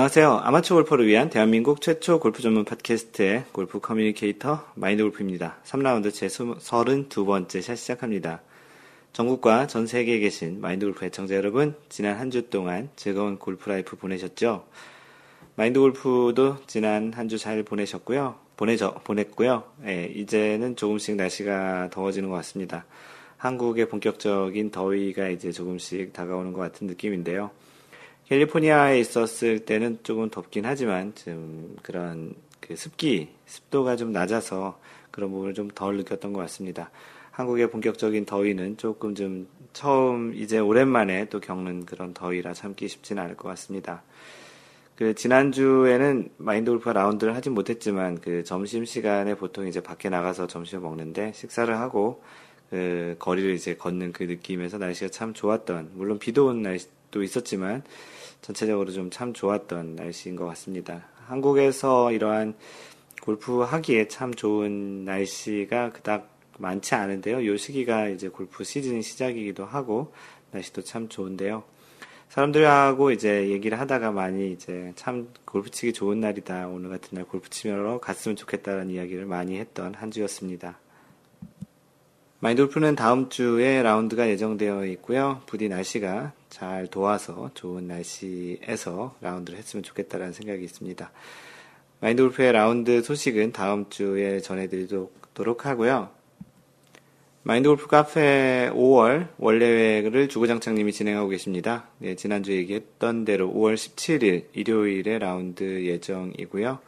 안녕하세요. 아마추어 골퍼를 위한 대한민국 최초 골프 전문 팟캐스트의 골프 communicator 마인드 골프입니다. 3라운드 제 32번째 샷 시작합니다. 전국과 전 세계에 계신 마인드 골프 애청자 여러분, 지난 한 주 동안 즐거운 골프 life 보내셨죠? 마인드 골프도 지난 한 주 잘 보내셨고요. 보내저, 보냈고요. 예, 이제는 조금씩 날씨가 더워지는 것 같습니다. 한국의 본격적인 더위가 이제 조금씩 다가오는 것 같은 느낌인데요. 캘리포니아에 있었을 때는 조금 덥긴 하지만 좀 그런 그 습기, 습도가 좀 낮아서 그런 부분을 좀 덜 느꼈던 것 같습니다. 한국의 본격적인 더위는 조금 좀 처음 이제 오랜만에 또 겪는 그런 더위라 참기 쉽지는 않을 것 같습니다. 그 지난주에는 마인드 골프 라운드를 하진 못했지만 그 점심 시간에 보통 이제 밖에 나가서 점심을 먹는데 식사를 하고 그 거리를 이제 걷는 그 느낌에서 날씨가 참 좋았던 물론 비도 온 날도 있었지만 전체적으로 좀 참 좋았던 날씨인 것 같습니다. 한국에서 이러한 골프 하기에 참 좋은 날씨가 그닥 많지 않은데요. 요 시기가 이제 골프 시즌 시작이기도 하고 날씨도 참 좋은데요. 사람들하고 이제 얘기를 하다가 많이 이제 참 골프 치기 좋은 날이다. 오늘 같은 날 골프 치러 갔으면 좋겠다는 이야기를 많이 했던 한 주였습니다. 마인돌프는 다음 주에 라운드가 예정되어 있고요. 부디 날씨가 잘 도와서 좋은 날씨에서 라운드를 했으면 좋겠다라는 생각이 있습니다. 마인드 골프의 라운드 소식은 다음 주에 전해드리도록 하고요. 마인드 골프 카페 5월 월례회를 주구장창님이 진행하고 계십니다. 네, 지난주에 얘기했던 대로 5월 17일 일요일에 라운드 예정이고요.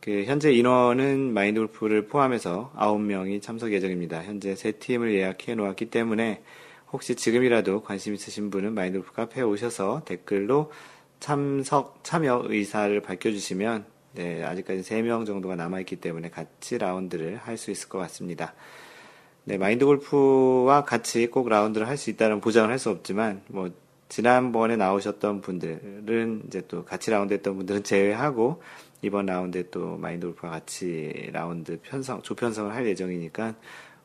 그 현재 인원은 마인드 골프를 포함해서 9명이 참석 예정입니다. 현재 세 팀을 예약해 놓았기 때문에 혹시 지금이라도 관심 있으신 분은 마인드 골프 카페에 오셔서 댓글로 참석, 참여 의사를 밝혀주시면 네, 아직까지 3명 정도가 남아있기 때문에 같이 라운드를 할 수 있을 것 같습니다. 네, 마인드 골프와 같이 꼭 라운드를 할 수 있다는 보장을 할 수 없지만, 뭐, 지난번에 나오셨던 분들은 이제 또 같이 라운드 했던 분들은 제외하고, 이번 라운드에 또 마인드 골프와 같이 라운드 편성, 조편성을 할 예정이니까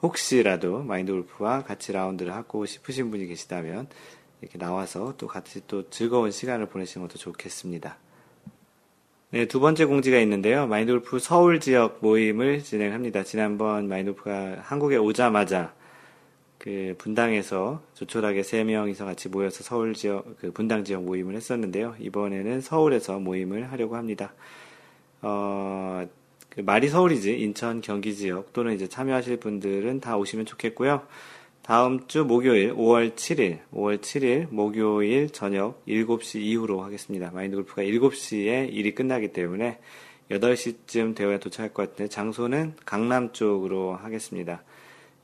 혹시라도 마인드 골프와 같이 라운드를 하고 싶으신 분이 계시다면 이렇게 나와서 또 같이 또 즐거운 시간을 보내시는 것도 좋겠습니다. 네, 두 번째 공지가 있는데요. 마인드 골프 서울 지역 모임을 진행합니다. 지난번 마인드 골프가 한국에 오자마자 그 분당에서 조촐하게 세 명이서 같이 모여서 서울 지역 그 분당 지역 모임을 했었는데요. 이번에는 서울에서 모임을 하려고 합니다. 어, 그 말이 서울이지 인천 경기 지역 또는 이제 참여하실 분들은 다 오시면 좋겠고요. 다음 주 목요일 5월 7일, 5월 7일 목요일 저녁 7시 이후로 하겠습니다. 마인드 골프가 7시에 일이 끝나기 때문에 8시쯤 되어야 도착할 것 같은데 장소는 강남 쪽으로 하겠습니다.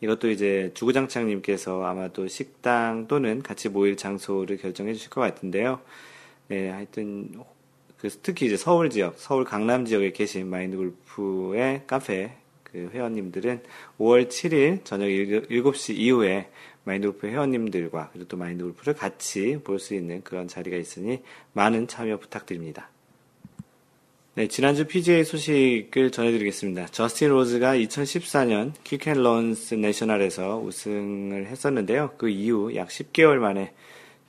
이것도 이제 주구장창님께서 아마도 식당 또는 같이 모일 장소를 결정해 주실 것 같은데요. 네, 하여튼 그 특히 이제 서울 지역, 서울 강남 지역에 계신 마인드 골프의 카페 그 회원님들은 5월 7일 저녁 7시 이후에 마인드 골프 회원님들과 그리고 또 마인드 골프를 같이 볼 수 있는 그런 자리가 있으니 많은 참여 부탁드립니다. 네, 지난주 PGA 소식을 전해드리겠습니다. 저스틴 로즈가 2014년 퀵앤런스 내셔널에서 우승을 했었는데요. 그 이후 약 10개월 만에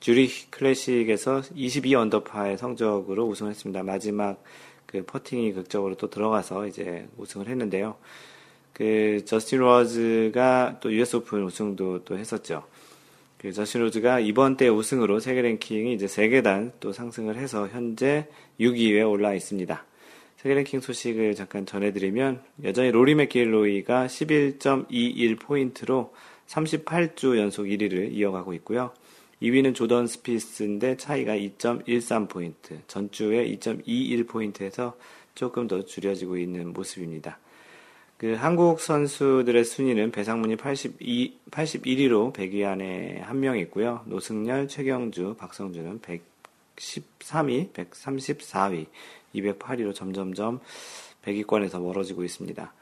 주리 클래식에서 22 언더파의 성적으로 우승했습니다. 마지막 그 퍼팅이 극적으로 또 들어가서 이제 우승을 했는데요. 그 저스틴 로즈가 또 US 오픈 우승도 또 했었죠. 그 저스틴 로즈가 이번 때 우승으로 세계 랭킹이 이제 3계단 또 상승을 해서 현재 6위에 올라 있습니다. 세계 랭킹 소식을 잠깐 전해드리면 여전히 로리 맥길로이가 11.21포인트로 38주 연속 1위를 이어가고 있고요. 2위는 조던 스피스인데 차이가 2.13포인트, 전주에 2.21포인트에서 조금 더 줄여지고 있는 모습입니다. 그 한국 선수들의 순위는 배상문이 82, 81위로 100위 안에 한 명 있고요. 노승열, 최경주, 박성준은 113위, 134위, 208위로 점점점 100위권에서 멀어지고 있습니다.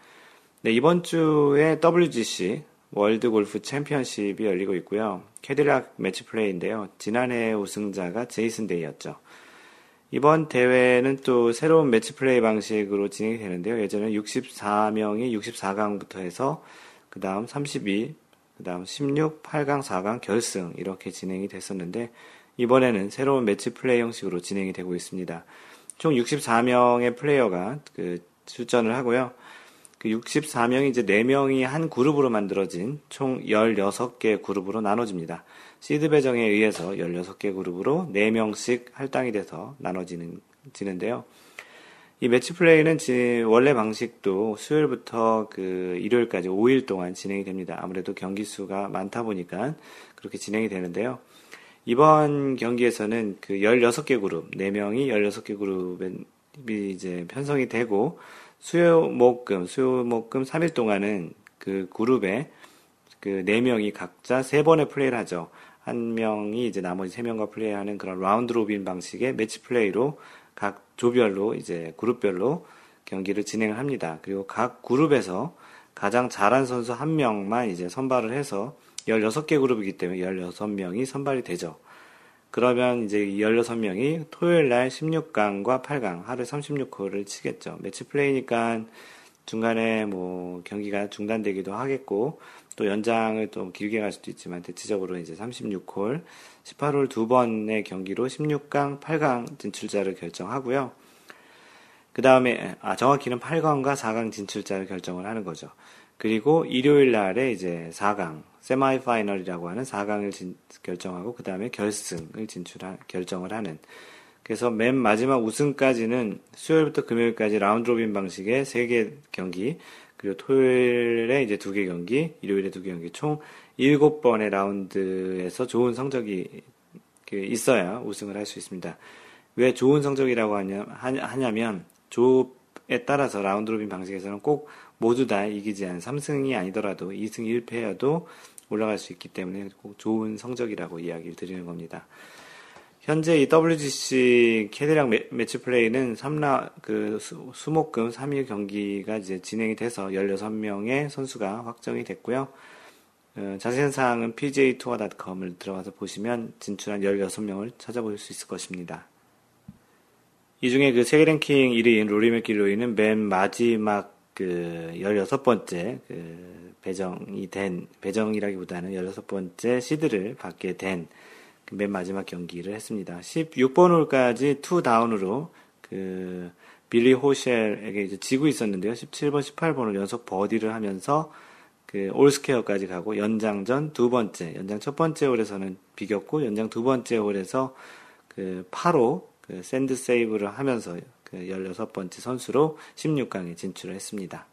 네, 이번 주에 WGC World Golf Championship이 열리고 있고요. 캐딜락 매치 플레이인데요. 지난해 우승자가 제이슨 데이였죠. 이번 대회는 또 새로운 매치 플레이 방식으로 진행이 되는데요. 예전에 64명이 64강부터 해서 그 다음 32, 그 다음 16, 8강, 4강 결승 이렇게 진행이 됐었는데 이번에는 새로운 매치 플레이 형식으로 진행이 되고 있습니다. 총 64명의 플레이어가 그 출전을 하고요. 그 64명이 이제 4명이 한 그룹으로 만들어진 총 16개 그룹으로 나눠집니다. 시드 배정에 의해서 16개 그룹으로 4명씩 할당이 돼서 나눠지는, 지는데요. 이 매치 플레이는 원래 방식도 수요일부터 그 일요일까지 5일 동안 진행이 됩니다. 아무래도 경기 수가 많다 보니까 그렇게 진행이 되는데요. 이번 경기에서는 그 16개 그룹, 4명이 16개 그룹이 이제 편성이 되고 수요, 목 금, 수요, 목 금 3일 동안은 그 그룹에 그 4명이 각자 3번의 플레이를 하죠. 한 명이 이제 나머지 3명과 플레이하는 그런 round robin 방식의 매치 플레이로 각 조별로 이제 그룹별로 경기를 진행을 합니다. 그리고 각 그룹에서 가장 잘한 선수 한 명만 이제 선발을 해서 16개 그룹이기 때문에 16명이 선발이 되죠. 그러면 이제 16명이 토요일 날 16강과 8강 하루 36홀을 치겠죠. 매치 플레이니까 중간에 뭐 경기가 중단되기도 하겠고 또 연장을 또 길게 갈 수도 있지만 대체적으로 이제 36홀 18홀 두 번의 경기로 16강, 8강 진출자를 결정하고요. 그 다음에, 아, 정확히는 8강과 4강 진출자를 결정을 하는 거죠. 그리고 일요일 날에 이제 4강, semi final이라고 하는 4강을 진, 결정하고, 그 다음에 결승을 진출한, 결정을 하는. 그래서 맨 마지막 우승까지는 수요일부터 금요일까지 round robin 방식의 3개 경기, 그리고 토요일에 이제 2개 경기, 일요일에 2개 경기, 총 일곱 번의 라운드에서 좋은 성적이 그 있어야 우승을 할 수 있습니다. 왜 좋은 성적이라고 하냐, 하냐면 조에 따라서 round robin 방식에서는 꼭 모두 다 이기지 않은 3승이 아니더라도 2승 1패여도 올라갈 수 있기 때문에 꼭 좋은 성적이라고 이야기를 드리는 겁니다. 현재 이 WGC 캐딜락 매치 플레이는 3라, 그, 수, 목금 3일 경기가 이제 진행이 돼서 16명의 선수가 확정이 됐고요. 어, 자세한 사항은 pgatour.com을 들어가서 보시면 진출한 16명을 찾아볼 수 있을 것입니다. 이 중에 그 세계 랭킹 1위인 로리 매킬로이는 맨 마지막 그 16번째 그 배정이 된, 배정이라기보다는 16번째 시드를 받게 된 맨 그 마지막 경기를 했습니다. 16번 홀까지 two down으로 그 빌리 호셸에게 이제 지고 있었는데요. 17번, 18번을 연속 버디를 하면서 그 all square까지 가고 연장전 두 번째, 연장 첫 번째 홀에서는 비겼고 연장 두 번째 홀에서 그 8호 그 sand save를 하면서 그 16번째 선수로 16강에 진출을 했습니다.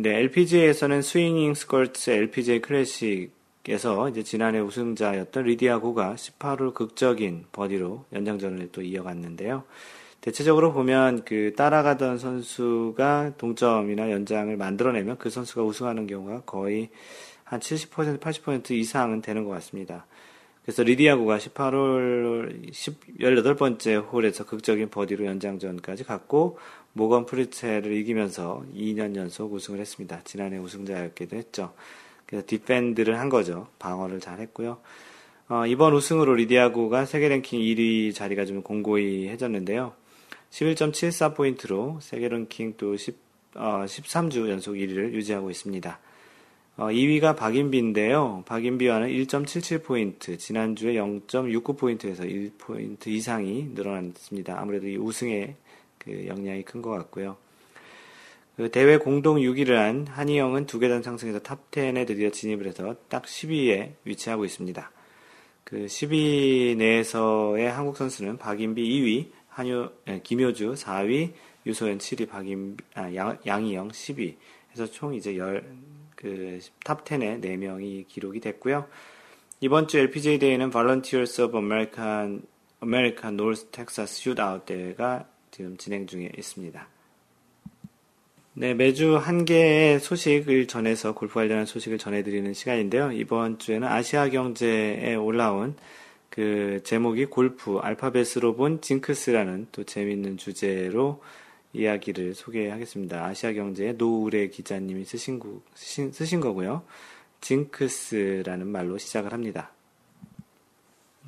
네, LPGA에서는 스윙잉 스컬츠 LPGA 클래식에서 이제 지난해 우승자였던 리디아 고가 18홀 극적인 버디로 연장전을 또 이어갔는데요. 대체적으로 보면 그 따라가던 선수가 동점이나 연장을 만들어내면 그 선수가 우승하는 경우가 거의 한 70%, 80% 이상은 되는 것 같습니다. 그래서 리디아고가 18홀, 18번째 홀에서 극적인 버디로 연장전까지 갔고, 모건 프레셀을 이기면서 2년 연속 우승을 했습니다. 지난해 우승자였기도 했죠. 그래서 defend를 한 거죠. 방어를 잘 했고요. 어, 이번 우승으로 리디아고가 세계 랭킹 1위 자리가 좀 공고히 해졌는데요. 11.74포인트로 세계 랭킹 또 10, 어, 13주 연속 1위를 유지하고 있습니다. 어, 2위가 박인비인데요. 박인비와는 1.77포인트, 지난주에 0.69포인트에서 1포인트 이상이 늘어났습니다. 아무래도 이 우승에 그 영향이 큰 것 같고요. 그 대회 공동 6위를 한 양희영은 두 계단 상승해서 top 10에 드디어 진입을 해서 딱 10위에 위치하고 있습니다. 그 10위 내에서의 한국 선수는 박인비 2위, 한유, 예, 김효주 4위, 유소연 7위, 박임, 아, 양, 양희영 10위. 해서 총 이제 열, 그, top 10에 4명이 기록이 됐고요. 이번 주 LPGA 대회는 Volunteers of America, American North Texas Shootout 대회가 지금 진행 중에 있습니다. 네, 매주 한 개의 소식을 전해서 골프 관련한 소식을 전해드리는 시간인데요. 이번 주에는 아시아 경제에 올라온 그 제목이 골프 알파벳으로 본 징크스라는 또 재미있는 주제로 이야기를 소개하겠습니다. 아시아 경제의 노우래 기자님이 쓰신, 구, 쓰신, 쓰신 거고요. 징크스라는 말로 시작을 합니다.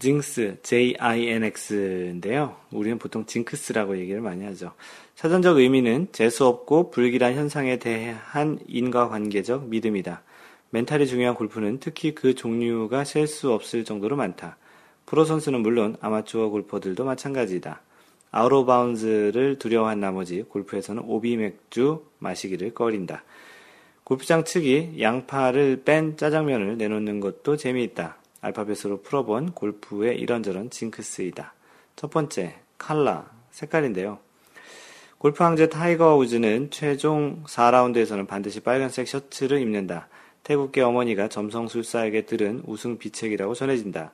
징스, J-I-N-X인데요. 우리는 보통 징크스라고 얘기를 많이 하죠. 사전적 의미는 재수없고 불길한 현상에 대한 인과관계적 믿음이다. 멘탈이 중요한 골프는 특히 그 종류가 셀 수 없을 정도로 많다. 프로 선수는 물론 아마추어 골퍼들도 마찬가지다. out of bounds를 두려워한 나머지 골프에서는 오비 맥주 마시기를 꺼린다. 골프장 측이 양파를 뺀 짜장면을 내놓는 것도 재미있다. 알파벳으로 풀어본 골프의 이런저런 징크스이다. 첫 번째, 칼라, 색깔인데요. 골프 황제 타이거 우즈는 최종 4라운드에서는 반드시 빨간색 셔츠를 입는다. 태국계 어머니가 점성술사에게 들은 우승 비책이라고 전해진다.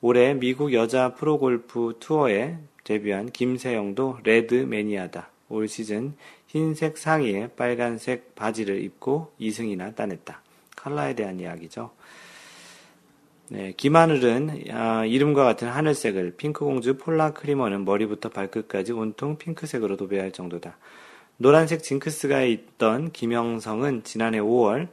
올해 미국 여자 프로골프 투어에 데뷔한 김세영도 red 마니아다. 올 시즌 흰색 상의에 빨간색 바지를 입고 2승이나 따냈다. 칼라에 대한 이야기죠. 네, 김하늘은 아, 이름과 같은 하늘색을 핑크공주 폴라 크리머는 머리부터 발끝까지 온통 핑크색으로 도배할 정도다. 노란색 징크스가 있던 김형성은 지난해 5월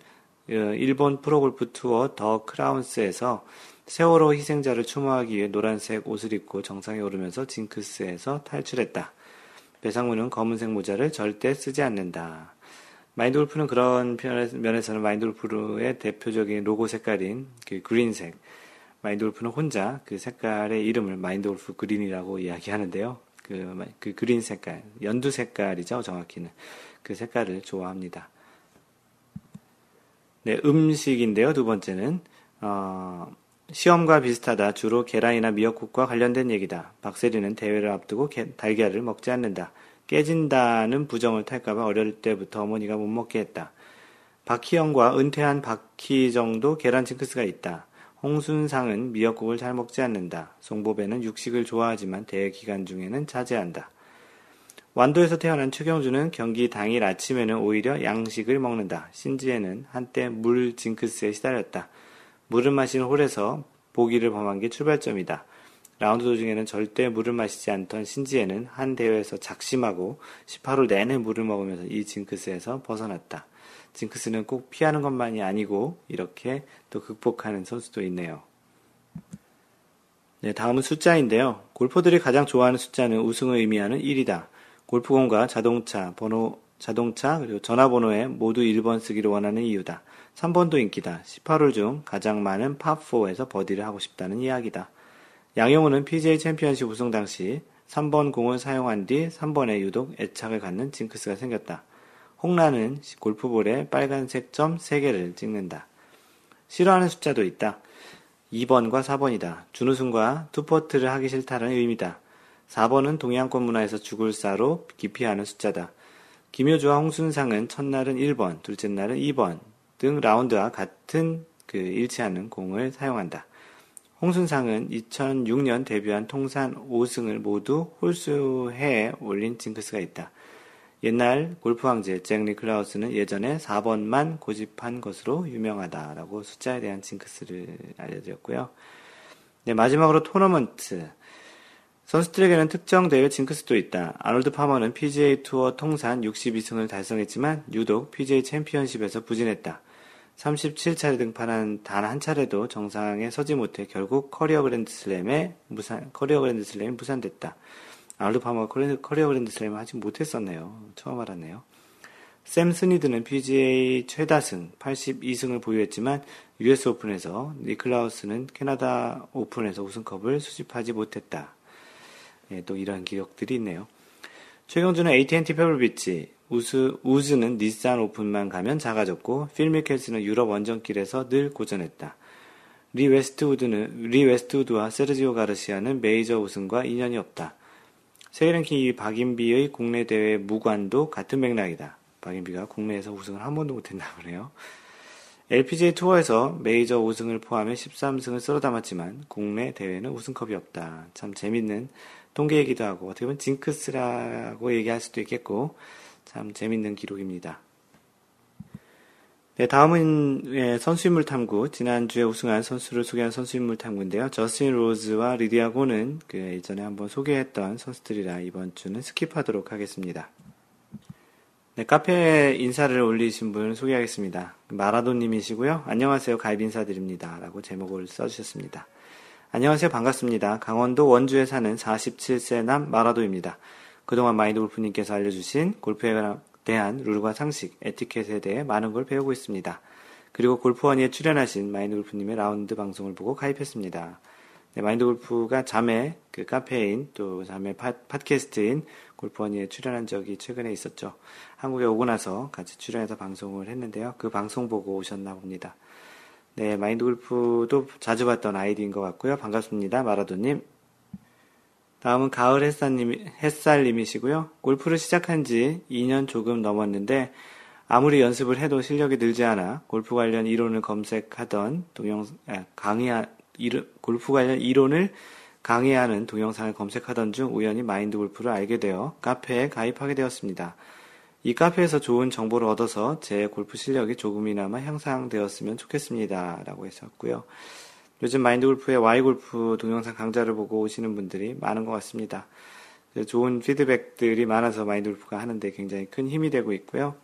어, 일본 프로골프 투어 더 크라운스에서 세월호 희생자를 추모하기 위해 노란색 옷을 입고 정상에 오르면서 징크스에서 탈출했다. 배상문은 검은색 모자를 절대 쓰지 않는다. 마인드 골프는 그런 면에서는 마인드 골프의 대표적인 로고 색깔인 그 그린색. 마인드 골프는 혼자 그 색깔의 이름을 마인드 골프 그린이라고 이야기하는데요. 그, 그 그린 색깔, 연두 색깔이죠, 정확히는. 그 색깔을 좋아합니다. 네, 음식인데요, 두 번째는. 어, 시험과 비슷하다. 주로 계란이나 미역국과 관련된 얘기다. 박세리는 대회를 앞두고 게, 달걀을 먹지 않는다. 깨진다는 부정을 탈까봐 어릴 때부터 어머니가 못 먹게 했다. 박희영과 은퇴한 박희정도 계란 징크스가 있다. 홍순상은 미역국을 잘 먹지 않는다. 송보배는 육식을 좋아하지만 대회 기간 중에는 자제한다. 완도에서 태어난 최경주는 경기 당일 아침에는 오히려 양식을 먹는다. 신지혜는 한때 물 징크스에 시달렸다. 물을 마시는 홀에서 보기를 범한 게 출발점이다. 라운드 도중에는 절대 물을 마시지 않던 신지에는 한 대회에서 작심하고 18홀 내내 물을 먹으면서 이 징크스에서 벗어났다. 징크스는 꼭 피하는 것만이 아니고 이렇게 또 극복하는 선수도 있네요. 네, 다음은 숫자인데요. 골퍼들이 가장 좋아하는 숫자는 우승을 의미하는 1이다. 골프공과 자동차, 번호, 자동차, 그리고 전화번호에 모두 1번 쓰기를 원하는 이유다. 3번도 인기다. 18홀 중 가장 많은 팝4에서 버디를 하고 싶다는 이야기다. 양용우는 PGA 챔피언십 우승 당시 3번 공을 사용한 뒤 3번에 유독 애착을 갖는 징크스가 생겼다. 홍라는 골프볼에 빨간색 점 3개를 찍는다. 싫어하는 숫자도 있다. 2번과 4번이다. 준우승과 투퍼트를 하기 싫다는 의미다. 4번은 동양권 문화에서 죽을 사로 기피하는 숫자다. 김효주와 홍순상은 첫날은 1번, 둘째 날은 2번 등 라운드와 같은 그 일치하는 공을 사용한다. 홍순상은 2006년 데뷔한 통산 5승을 모두 홀수해에 올린 징크스가 있다. 옛날 골프 황제 잭 니클라우스는 예전에 4번만 고집한 것으로 유명하다라고 숫자에 대한 징크스를 알려드렸고요. 네, 마지막으로 토너먼트. 선수들에게는 특정 대회 징크스도 있다. 아놀드 파머는 PGA 투어 통산 62승을 달성했지만 유독 PGA 챔피언십에서 부진했다. 37차례 등판한 단 한 차례도 정상에 서지 못해 결국 커리어 그랜드슬램에 무산, 커리어 그랜드슬램이 무산됐다. 아놀드 파머가 커리어 그랜드슬램을 하지 못했었네요. 처음 알았네요. 샘 스니드는 PGA 최다승 82승을 보유했지만 US 오픈에서 니클라우스는 캐나다 오픈에서 우승컵을 수집하지 못했다. 예, 또 이런 기록들이 있네요. 최경주는 AT&T 페블비치, 우즈, 우즈는 니산 오픈만 가면 작아졌고 필 미켈슨은 유럽 원정길에서 늘 고전했다. 리 웨스트우드는 리 웨스트우드와 세르지오 가르시아는 메이저 우승과 인연이 없다. 세계 랭킹 2위 박인비의 국내 대회 무관도 같은 맥락이다. 박인비가 국내에서 우승을 한 번도 못했나 보네요. LPGA 투어에서 메이저 우승을 포함해 13승을 쓸어 담았지만 국내 대회는 우승컵이 없다. 참 재밌는 통계이기도 하고 어떻게 보면 징크스라고 얘기할 수도 있겠고 참 재밌는 기록입니다. 네, 다음은 예, 선수인물 탐구. 지난주에 우승한 선수를 소개한 선수인물 탐구인데요. 저스틴 로즈와 리디아 고는 그 예전에 한번 소개했던 선수들이라 이번 주는 skip하도록 하겠습니다. 네, 카페에 인사를 올리신 분 소개하겠습니다. 마라도님이시고요. 안녕하세요. 가입 인사드립니다. 라고 제목을 써주셨습니다. 안녕하세요. 반갑습니다. 강원도 원주에 사는 47세 남 마라도입니다. 그동안 마인드 골프님께서 알려주신 골프에 대한 룰과 상식, 에티켓에 대해 많은 걸 배우고 있습니다. 그리고 골프원에 출연하신 마인드 골프님의 라운드 방송을 보고 가입했습니다. 네, 마인드 골프가 자매 그 카페인 또 자매 팟, 팟캐스트인 골프원이에 출연한 적이 최근에 있었죠. 한국에 오고 나서 같이 출연해서 방송을 했는데요. 그 방송 보고 오셨나 봅니다. 네, 마인드 골프도 자주 봤던 아이디인 것 같고요. 반갑습니다. 마라도님. 다음은 가을 햇살님, 햇살님이시고요. 골프를 시작한 지 2년 조금 넘었는데 아무리 연습을 해도 실력이 늘지 않아 골프 관련 이론을 검색하던 동영 아, 강의 골프 관련 이론을 강의하는 동영상을 검색하던 중 우연히 마인드 골프를 알게 되어 카페에 가입하게 되었습니다. 이 카페에서 좋은 정보를 얻어서 제 골프 실력이 조금이나마 향상되었으면 좋겠습니다. 라고 했었고요. 요즘 마인드 골프의 Y 골프 동영상 강좌를 보고 오시는 분들이 많은 것 같습니다. 좋은 피드백들이 많아서 마인드 골프가 하는데 굉장히 큰 힘이 되고 있고요.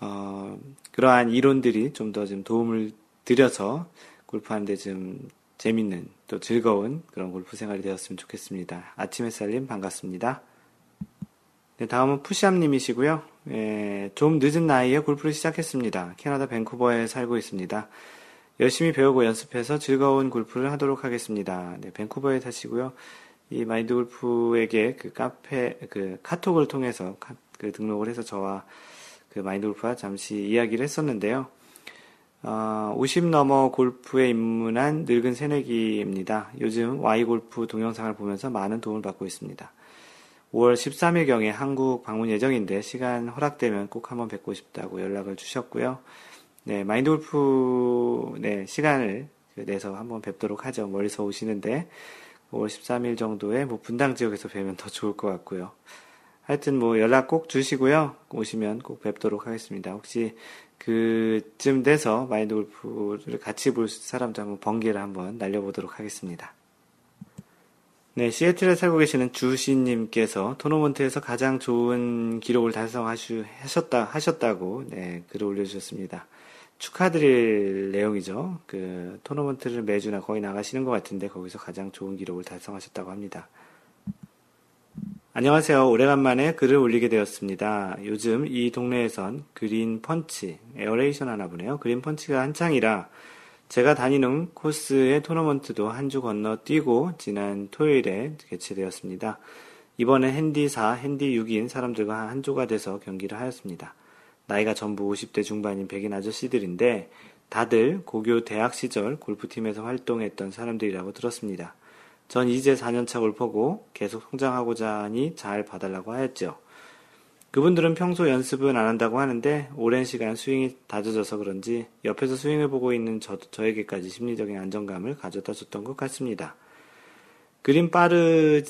어, 그러한 이론들이 좀 더 좀 도움을 드려서 골프하는데 좀 재밌는 또 즐거운 그런 골프 생활이 되었으면 좋겠습니다. 아침 햇살님 반갑습니다. 네, 다음은 푸시암님이시고요. 예, 좀 늦은 나이에 골프를 시작했습니다. 캐나다 밴쿠버에 살고 있습니다. 열심히 배우고 연습해서 즐거운 골프를 하도록 하겠습니다. 네, 밴쿠버에 사시고요. 이 마인드 골프에게 그 카페, 그 카톡을 통해서 카, 그 등록을 해서 저와 그 마인드 골프와 잠시 이야기를 했었는데요. 어, 50 넘어 골프에 입문한 늙은 새내기입니다. 요즘 Y 골프 동영상을 보면서 많은 도움을 받고 있습니다. 5월 13일경에 한국 방문 예정인데 시간 허락되면 꼭 한번 뵙고 싶다고 연락을 주셨고요. 네, 마인드 골프, 네, 시간을 내서 한번 뵙도록 하죠. 멀리서 오시는데 5월 13일 정도에 뭐 분당 지역에서 뵈면 더 좋을 것 같고요. 하여튼 뭐 연락 꼭 주시고요. 오시면 꼭 뵙도록 하겠습니다. 혹시 그쯤 돼서 마인드 골프를 같이 볼 사람도 한번 번개를 한번 날려보도록 하겠습니다. 네, 시애틀에 살고 계시는 주시님께서 토너먼트에서 가장 좋은 기록을 달성하셨다, 하셨다고, 네, 글을 올려주셨습니다. 축하드릴 내용이죠. 그, 토너먼트를 매주나 거의 나가시는 것 같은데, 거기서 가장 좋은 기록을 달성하셨다고 합니다. 안녕하세요. 오래간만에 글을 올리게 되었습니다. 요즘 이 동네에선 그린 펀치, aeration 하나 보네요. 그린 펀치가 한창이라 제가 다니는 코스의 토너먼트도 한 주 건너 뛰고 지난 토요일에 개최되었습니다. 이번엔 핸디 4, 핸디 6인 사람들과 한 조가 돼서 경기를 하였습니다. 나이가 전부 50대 중반인 백인 아저씨들인데 다들 고교 대학 시절 골프팀에서 활동했던 사람들이라고 들었습니다. 전 이제 4년차 골퍼고 계속 성장하고자 하니 잘 봐달라고 하였죠. 그분들은 평소 연습은 안 한다고 하는데 오랜 시간 스윙이 다져져서 그런지 옆에서 스윙을 보고 있는 저, 저에게까지 심리적인 안정감을 가져다 줬던 것 같습니다. 그림 빠르,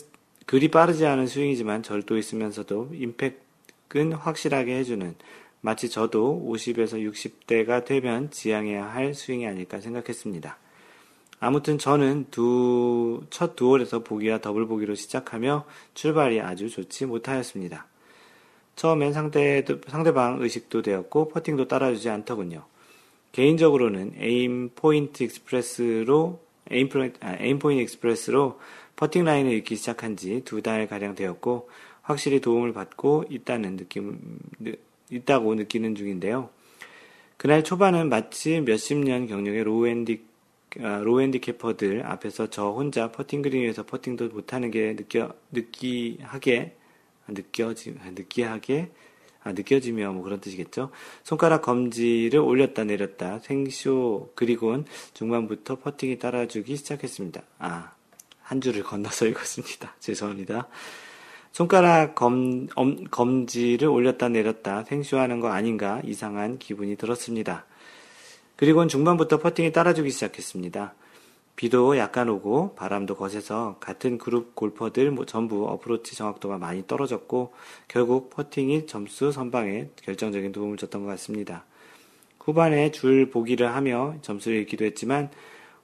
그리 빠르지 않은 스윙이지만 절도 있으면서도 임팩은 확실하게 해주는 마치 저도 50에서 60대가 되면 지향해야 할 스윙이 아닐까 생각했습니다. 아무튼 저는 두, 첫 두홀에서 보기와 더블 보기로 시작하며 출발이 아주 좋지 못하였습니다. 처음엔 상대, 상대방 의식도 되었고 퍼팅도 따라주지 않더군요. 개인적으로는 AimPoint Express로 Aim, Point, 아, AimPoint Express로 퍼팅 라인을 읽기 시작한 지 두 달 가량 되었고 확실히 도움을 받고 있다는 느낌 있다고 느끼는 중인데요. 그날 초반은 마치 몇십 년 경력의 low 핸디 아, low handicapper들 앞에서 저 혼자 퍼팅 그린 위에서 퍼팅도 못하는 게 느껴 느끼하게 느껴지, 느끼하게, 아, 느껴지며 뭐 그런 뜻이겠죠. 손가락 검지를 올렸다 내렸다 생쇼 그리고는 중반부터 퍼팅이 따라주기 시작했습니다. 아, 한 줄을 건너서 읽었습니다. 죄송합니다. 손가락 검, 엄, 검지를 올렸다 내렸다 생쇼하는 거 아닌가 이상한 기분이 들었습니다. 그리고는 중반부터 퍼팅이 따라주기 시작했습니다. 비도 약간 오고 바람도 거세서 같은 그룹 골퍼들 전부 어프로치 정확도가 많이 떨어졌고 결국 퍼팅이 점수 선방에 결정적인 도움을 줬던 것 같습니다. 후반에 줄 보기를 하며 점수를 읽기도 했지만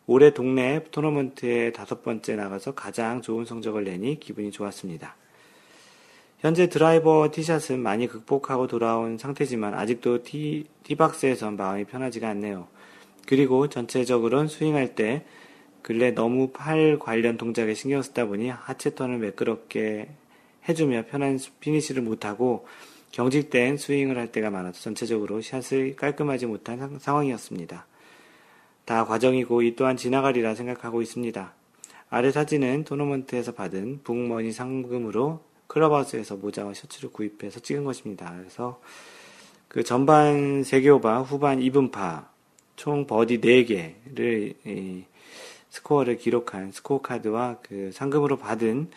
올해 동네 토너먼트에 다섯 번째 나가서 가장 좋은 성적을 내니 기분이 좋았습니다. 현재 드라이버 티샷은 많이 극복하고 돌아온 상태지만 아직도 티, 티박스에선 마음이 편하지가 않네요. 그리고 전체적으로는 스윙할 때 근래 너무 팔 관련 동작에 신경 쓰다 보니 하체 턴을 매끄럽게 해주며 편한 피니시를 못하고 경직된 스윙을 할 때가 많아서 전체적으로 샷을 깔끔하지 못한 상황이었습니다. 다 과정이고 이 또한 지나가리라 생각하고 있습니다. 아래 사진은 토너먼트에서 받은 북머니 상금으로 클럽하우스에서 모자와 셔츠를 구입해서 찍은 것입니다. 그래서 그 전반 3개 오버, 후반 이븐파, 총 버디 4개를 스코어를 기록한 스코어 카드와 그 상금으로 받은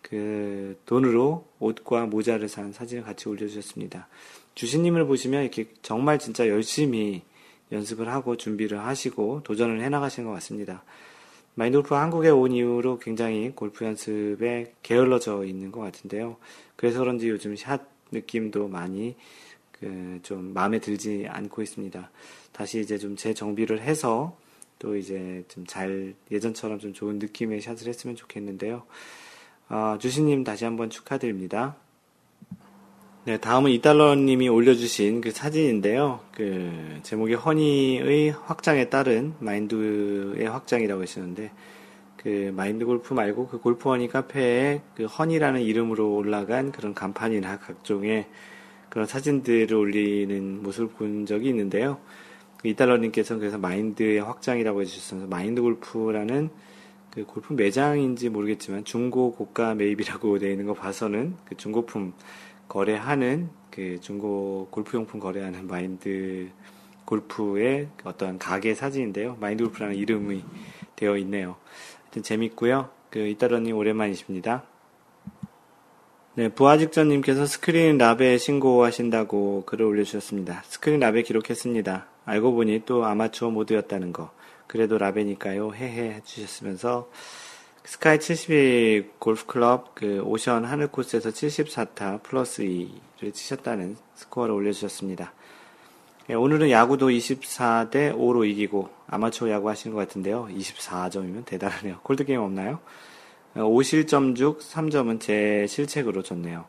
그 돈으로 옷과 모자를 산 사진을 같이 올려주셨습니다. 주신님을 보시면 이렇게 정말 진짜 열심히 연습을 하고 준비를 하시고 도전을 해나가신 것 같습니다. 마인드 골프 한국에 온 이후로 굉장히 골프 연습에 게을러져 있는 것 같은데요. 그래서 그런지 요즘 샷 느낌도 많이 그 좀 마음에 들지 않고 있습니다. 다시 이제 좀 재정비를 해서 또 이제 좀 잘 예전처럼 좀 좋은 느낌의 샷을 했으면 좋겠는데요. 어, 주신님 다시 한번 축하드립니다. 네, 다음은 이달러님이 올려주신 그 사진인데요. 그 제목이 허니의 확장에 따른 마인드의 확장이라고 하시는데 그 마인드 골프 말고 그 골프 허니 카페에 그 허니라는 이름으로 올라간 그런 간판이나 각종의 그런 사진들을 올리는 모습을 본 적이 있는데요. 그 이달러님께서는 그래서 마인드의 확장이라고 해주셔서 마인드 골프라는 그 골프 매장인지 모르겠지만 중고 고가 매입이라고 되어 있는 거 봐서는 그 중고품 거래하는 그 중고 골프용품 거래하는 마인드 골프의 어떤 가게 사진인데요. 마인드 골프라는 이름이 되어 있네요. 하여튼 재밌고요. 그 이따러님 오랜만이십니다. 네, 부하직전님께서 스크린 라베 신고하신다고 글을 올려주셨습니다. 스크린 라베 기록했습니다. 알고 보니 또 아마추어 모드였다는 거. 그래도 라베니까요. 헤헤 해주셨으면서 스카이 72 골프클럽 그 오션 하늘 코스에서 74타 플러스 2를 치셨다는 스코어를 올려주셨습니다. 예, 오늘은 야구도 24대 5로 이기고 아마추어 야구 하시는 것 같은데요. 24점이면 대단하네요. 콜드게임 없나요? 5실점 중 3점은 제 실책으로 줬네요.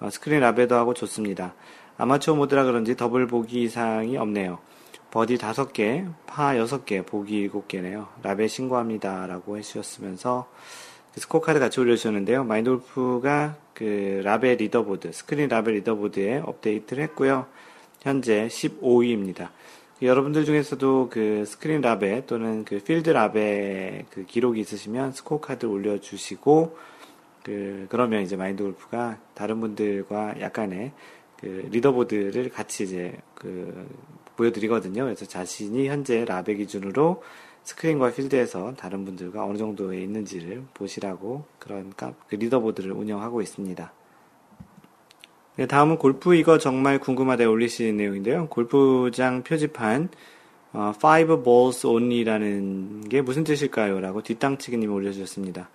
어, 스크린 라베도 하고 좋습니다. 아마추어 모드라 그런지 더블 보기 이상이 없네요. 버디 5개, 파 6개, 보기 7개네요. 라베 신고합니다. 라고 해주셨으면서 그 스코어 카드 같이 올려주셨는데요. 마인드골프가 그 라베 리더보드, 스크린 라베 리더보드에 업데이트를 했고요. 현재 15위입니다. 여러분들 중에서도 그 스크린 라베 또는 그 필드 라베 그 기록이 있으시면 스코어 카드 올려주시고 그 그러면 이제 마인드 골프가 다른 분들과 약간의 그 리더보드를 같이 이제 그 보여드리거든요. 그래서 자신이 현재 라베 기준으로 스크린과 필드에서 다른 분들과 어느 정도에 있는지를 보시라고 그런 그 리더보드를 운영하고 있습니다. 네, 다음은 골프 이거 정말 궁금하다 올리신 내용인데요. 골프장 표지판 어, five balls only라는 게 무슨 뜻일까요? 라고 뒷땅치기님 올려주셨습니다.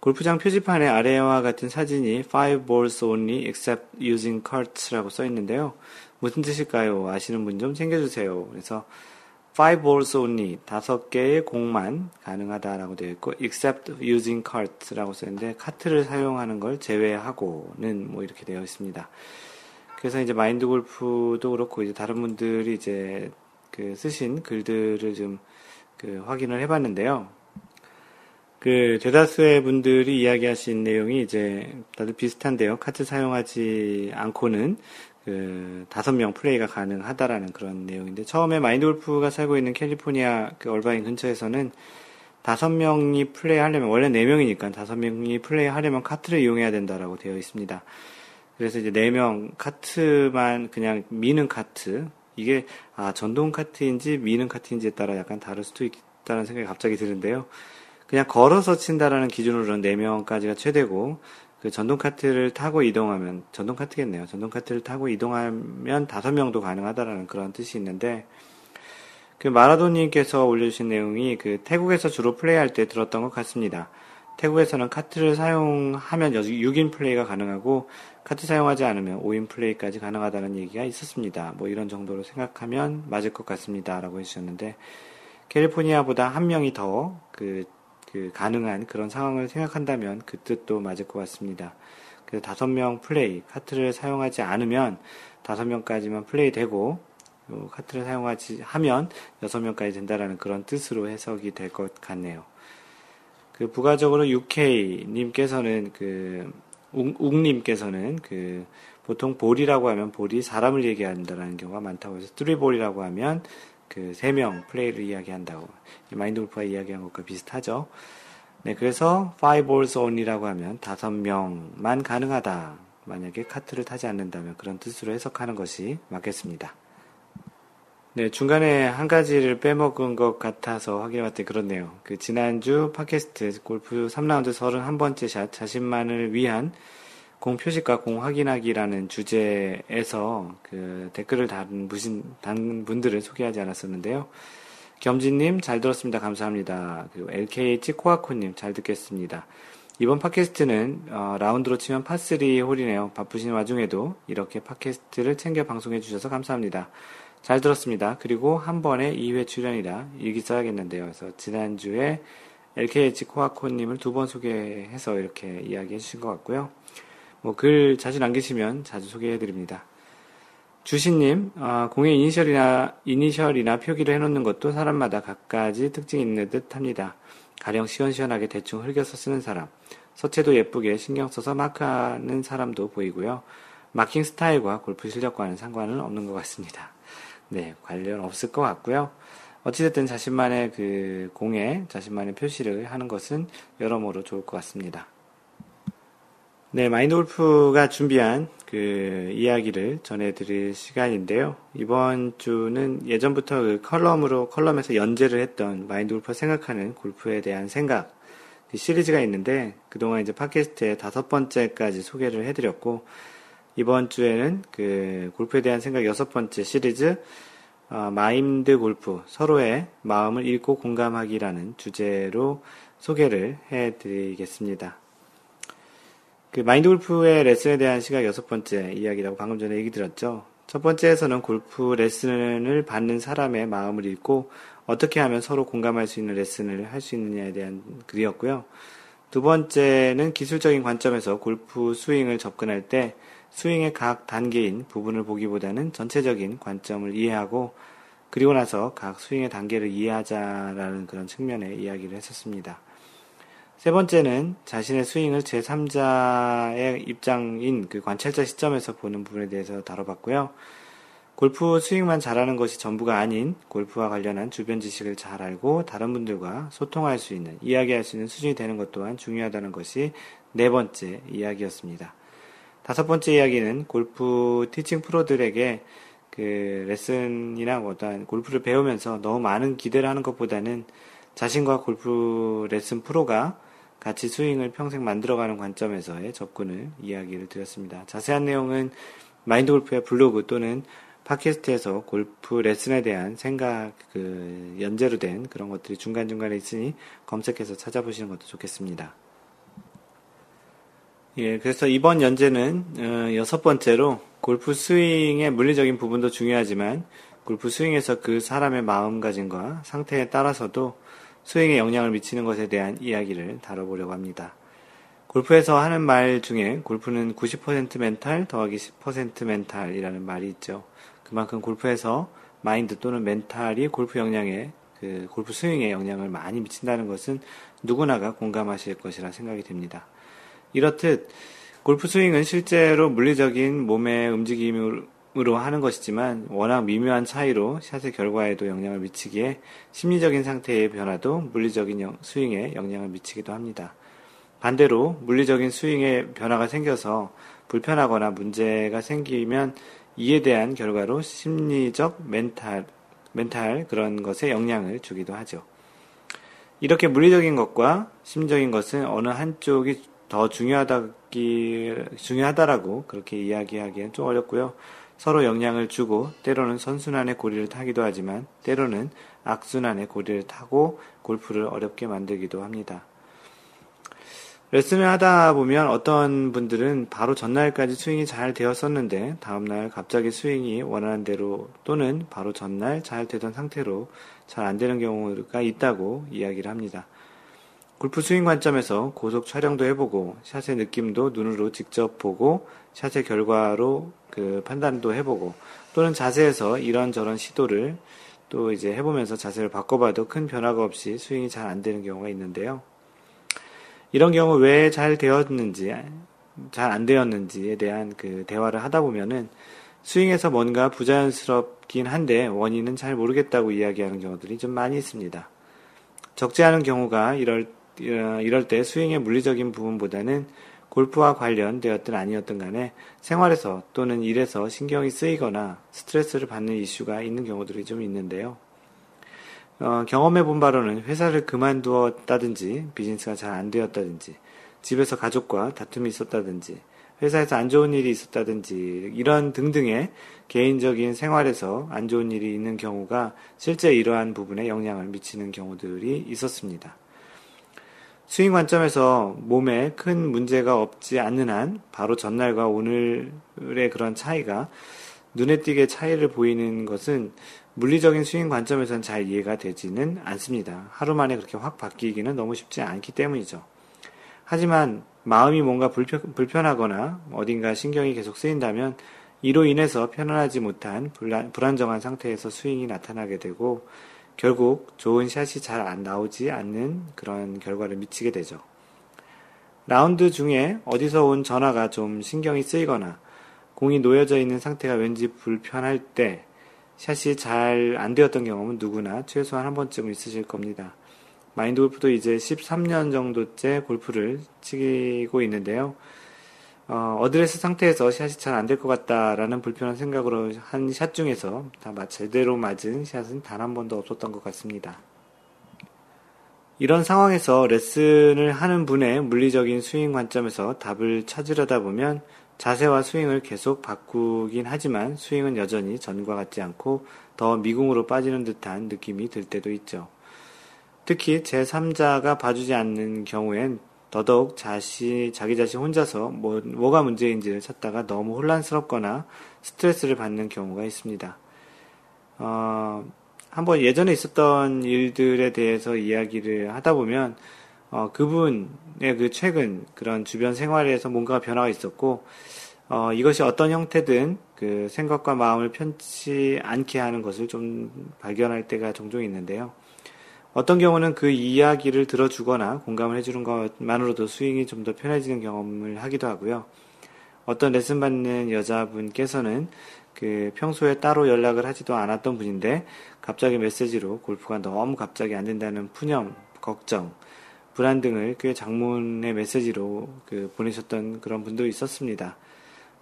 골프장 표지판에 아래와 같은 사진이 five balls only except using carts라고 써 있는데요. 무슨 뜻일까요? 아시는 분 좀 챙겨주세요. 그래서 five balls only 다섯 개의 공만 가능하다라고 되어 있고 except using cart라고 써 있는데 카트를 사용하는 걸 제외하고는 뭐 이렇게 되어 있습니다. 그래서 이제 마인드 골프도 그렇고 이제 다른 분들이 이제 그 쓰신 글들을 좀 그 확인을 해봤는데요. 그 대다수의 분들이 이야기하신 내용이 이제 다들 비슷한데요. 카트 사용하지 않고는 그 다섯 명 플레이가 가능하다라는 그런 내용인데 처음에 마인드 골프가 살고 있는 캘리포니아 그 얼바인 근처에서는 다섯 명이 플레이 하려면 원래 네 명이니까 다섯 명이 플레이 하려면 카트를 이용해야 된다라고 되어 있습니다. 그래서 이제 네 명 카트만 그냥 미는 카트 이게 아 전동 카트인지 미는 카트인지에 따라 약간 다를 수도 있다는 생각이 갑자기 드는데요. 그냥 걸어서 친다라는 기준으로는 4명까지가 최대고 그 전동 카트를 타고 이동하면 전동 카트겠네요. 전동 카트를 타고 이동하면 다섯 명도 가능하다라는 그런 뜻이 있는데 그 마라도님께서 올려주신 내용이 그 태국에서 주로 플레이할 때 들었던 것 같습니다. 태국에서는 카트를 사용하면 6인 플레이가 가능하고 카트 사용하지 않으면 5인 플레이까지 가능하다는 얘기가 있었습니다. 뭐 이런 정도로 생각하면 맞을 것 같습니다. 라고 해주셨는데 캘리포니아보다 한 명이 더 그 그 가능한 그런 상황을 생각한다면 그 뜻도 맞을 것 같습니다. 그래서 다섯 명 플레이 카트를 사용하지 않으면 다섯 명까지만 플레이 되고 카트를 사용하지 하면 여섯 명까지 된다라는 그런 뜻으로 해석이 될 것 같네요. 그 부가적으로 UK 님께서는 그 웅 님께서는 그 보통 볼이라고 하면 볼이 사람을 얘기한다라는 경우가 많다고 해서 three ball이라고 하면 그 세 명 플레이를 이야기한다고 마인드 골프가 이야기한 것과 비슷하죠. 네, 그래서 5 balls only라고 하면 다섯 명만 가능하다. 만약에 카트를 타지 않는다면 그런 뜻으로 해석하는 것이 맞겠습니다. 네, 중간에 한 가지를 빼먹은 것 같아서 확인해봤더니 그렇네요. 그 지난주 팟캐스트 골프 3라운드 31번째 샷 자신만을 위한 공 표시과 공 확인하기라는 주제에서 그 댓글을 단, 무신, 단 분들을 소개하지 않았었는데요. 겸진님 잘 들었습니다. 감사합니다. 그리고 LKH 코아코님 잘 듣겠습니다. 이번 팟캐스트는 어, 라운드로 치면 파3 홀이네요. 바쁘신 와중에도 이렇게 팟캐스트를 챙겨 방송해 주셔서 감사합니다. 잘 들었습니다. 그리고 한 번에 2회 출연이라 일기 써야겠는데요. 그래서 지난주에 LKH 코아코님을 두 번 소개해서 이렇게 이야기해 주신 것 같고요. 뭐 글 자주 남기시면 자주 소개해 드립니다. 주신님, 어, 공의 이니셜이나, 이니셜이나 표기를 해놓는 것도 사람마다 각가지 특징이 있는 듯 합니다. 가령 시원시원하게 대충 흘겨서 쓰는 사람, 서체도 예쁘게 신경 써서 마크하는 사람도 보이고요. 마킹 스타일과 골프 실력과는 상관은 없는 것 같습니다. 네, 관련 없을 것 같고요. 어찌됐든 자신만의 그 공에 자신만의 표시를 하는 것은 여러모로 좋을 것 같습니다. 네, 마인드 골프가 준비한 그 이야기를 전해드릴 시간인데요. 이번 주는 예전부터 그 컬럼으로, 컬럼에서 연재를 했던 마인드 골프가 생각하는 골프에 대한 생각 그 시리즈가 있는데 그동안 이제 팟캐스트에 다섯 번째까지 소개를 해드렸고 이번 주에는 그 골프에 대한 생각 여섯 번째 시리즈 어, 마인드 골프 서로의 마음을 읽고 공감하기라는 주제로 소개를 해드리겠습니다. 그 마인드 골프의 레슨에 대한 시각 여섯 번째 이야기라고 방금 전에 얘기 드렸죠. 첫 번째에서는 골프 레슨을 받는 사람의 마음을 읽고 어떻게 하면 서로 공감할 수 있는 레슨을 할 수 있느냐에 대한 글이었고요. 두 번째는 기술적인 관점에서 골프 스윙을 접근할 때 스윙의 각 단계인 부분을 보기보다는 전체적인 관점을 이해하고 그리고 나서 각 스윙의 단계를 이해하자라는 그런 측면의 이야기를 했었습니다. 세 번째는 자신의 스윙을 제3자의 입장인 그 관찰자 시점에서 보는 부분에 대해서 다뤄봤고요. 골프 스윙만 잘하는 것이 전부가 아닌 골프와 관련한 주변 지식을 잘 알고 다른 분들과 소통할 수 있는, 이야기할 수 있는 수준이 되는 것 또한 중요하다는 것이 네 번째 이야기였습니다. 다섯 번째 이야기는 골프 티칭 프로들에게 그 레슨이나 어떤 골프를 배우면서 너무 많은 기대를 하는 것보다는 자신과 골프 레슨 프로가 같이 스윙을 평생 만들어가는 관점에서의 접근을 이야기를 드렸습니다. 자세한 내용은 마인드 골프의 블로그 또는 팟캐스트에서 골프 레슨에 대한 생각, 그, 연재로 된 그런 것들이 중간중간에 있으니 검색해서 찾아보시는 것도 좋겠습니다. 예, 그래서 이번 연재는 어, 여섯 번째로 골프 스윙의 물리적인 부분도 중요하지만 골프 스윙에서 그 사람의 마음가짐과 상태에 따라서도 스윙에 영향을 미치는 것에 대한 이야기를 다뤄보려고 합니다. 골프에서 하는 말 중에 골프는 90% 멘탈 더하기 10% 멘탈이라는 말이 있죠. 그만큼 골프에서 마인드 또는 멘탈이 골프 영향에 그 골프 스윙에 영향을 많이 미친다는 것은 누구나가 공감하실 것이라 생각이 됩니다. 이렇듯 골프 스윙은 실제로 물리적인 몸의 움직임 으로 하는 것이지만 워낙 미묘한 차이로 샷의 결과에도 영향을 미치기에 심리적인 상태의 변화도 물리적인 스윙에 영향을 미치기도 합니다. 반대로 물리적인 스윙에 변화가 생겨서 불편하거나 문제가 생기면 이에 대한 결과로 심리적 멘탈, 멘탈 그런 것에 영향을 주기도 하죠. 이렇게 물리적인 것과 심적인 것은 어느 한쪽이 더 중요하다기, 중요하다라고 그렇게 이야기하기엔 좀 어렵고요. 서로 영향을 주고 때로는 선순환의 고리를 타기도 하지만 때로는 악순환의 고리를 타고 골프를 어렵게 만들기도 합니다. 레슨을 하다 보면 어떤 분들은 바로 전날까지 스윙이 잘 되었었는데 다음날 갑자기 스윙이 원하는 대로 또는 바로 전날 잘 되던 상태로 잘 안 되는 경우가 있다고 이야기를 합니다. 골프 스윙 관점에서 고속 촬영도 해보고 샷의 느낌도 눈으로 직접 보고 샷의 결과로 그 판단도 해보고 또는 자세에서 이런저런 시도를 또 이제 해보면서 자세를 바꿔봐도 큰 변화가 없이 스윙이 잘 안 되는 경우가 있는데요. 이런 경우 왜 잘 되었는지, 잘 안 되었는지에 대한 그 대화를 하다 보면은 스윙에서 뭔가 부자연스럽긴 한데 원인은 잘 모르겠다고 이야기하는 경우들이 좀 많이 있습니다. 적지 않은 경우가 이럴 이럴 때 스윙의 물리적인 부분보다는 골프와 관련되었든 아니었든 간에 생활에서 또는 일에서 신경이 쓰이거나 스트레스를 받는 이슈가 있는 경우들이 좀 있는데요. 어, 경험해 본 바로는 회사를 그만두었다든지 비즈니스가 잘 안 되었다든지 집에서 가족과 다툼이 있었다든지 회사에서 안 좋은 일이 있었다든지 이런 등등의 개인적인 생활에서 안 좋은 일이 있는 경우가 실제 이러한 부분에 영향을 미치는 경우들이 있었습니다. 스윙 관점에서 몸에 큰 문제가 없지 않는 한 바로 전날과 오늘의 그런 차이가 눈에 띄게 차이를 보이는 것은 물리적인 스윙 관점에서는 잘 이해가 되지는 않습니다. 하루 만에 그렇게 확 바뀌기는 너무 쉽지 않기 때문이죠. 하지만 마음이 뭔가 불편, 불편하거나 어딘가 신경이 계속 쓰인다면 이로 인해서 편안하지 못한 불안, 불안정한 상태에서 스윙이 나타나게 되고 결국 좋은 샷이 잘 안 나오지 않는 그런 결과를 미치게 되죠. 라운드 중에 어디서 온 전화가 좀 신경이 쓰이거나 공이 놓여져 있는 상태가 왠지 불편할 때 샷이 잘 안 되었던 경험은 누구나 최소한 한 번쯤은 있으실 겁니다. 마인드 골프도 이제 13년 정도째 골프를 치고 있는데요. 어, 어드레스 상태에서 샷이 잘 안 될 것 같다라는 불편한 생각으로 한 샷 중에서 다 제대로 맞은 샷은 단 한 번도 없었던 것 같습니다. 이런 상황에서 레슨을 하는 분의 물리적인 스윙 관점에서 답을 찾으려다 보면 자세와 스윙을 계속 바꾸긴 하지만 스윙은 여전히 전과 같지 않고 더 미궁으로 빠지는 듯한 느낌이 들 때도 있죠. 특히 제3자가 봐주지 않는 경우엔 더더욱 자시, 자기 자신 혼자서 뭐, 뭐가 문제인지를 찾다가 너무 혼란스럽거나 스트레스를 받는 경우가 있습니다. 어, 한번 예전에 있었던 일들에 대해서 이야기를 하다 보면, 어, 그분의 그 최근 그런 주변 생활에서 뭔가 변화가 있었고, 어, 이것이 어떤 형태든 그 생각과 마음을 편치 않게 하는 것을 좀 발견할 때가 종종 있는데요. 어떤 경우는 그 이야기를 들어주거나 공감을 해주는 것만으로도 스윙이 좀 더 편해지는 경험을 하기도 하고요. 어떤 레슨 받는 여자분께서는 그 평소에 따로 연락을 하지도 않았던 분인데 갑자기 메시지로 골프가 너무 갑자기 안 된다는 푸념, 걱정, 불안 등을 꽤 장문의 메시지로 그 보내셨던 그런 분도 있었습니다.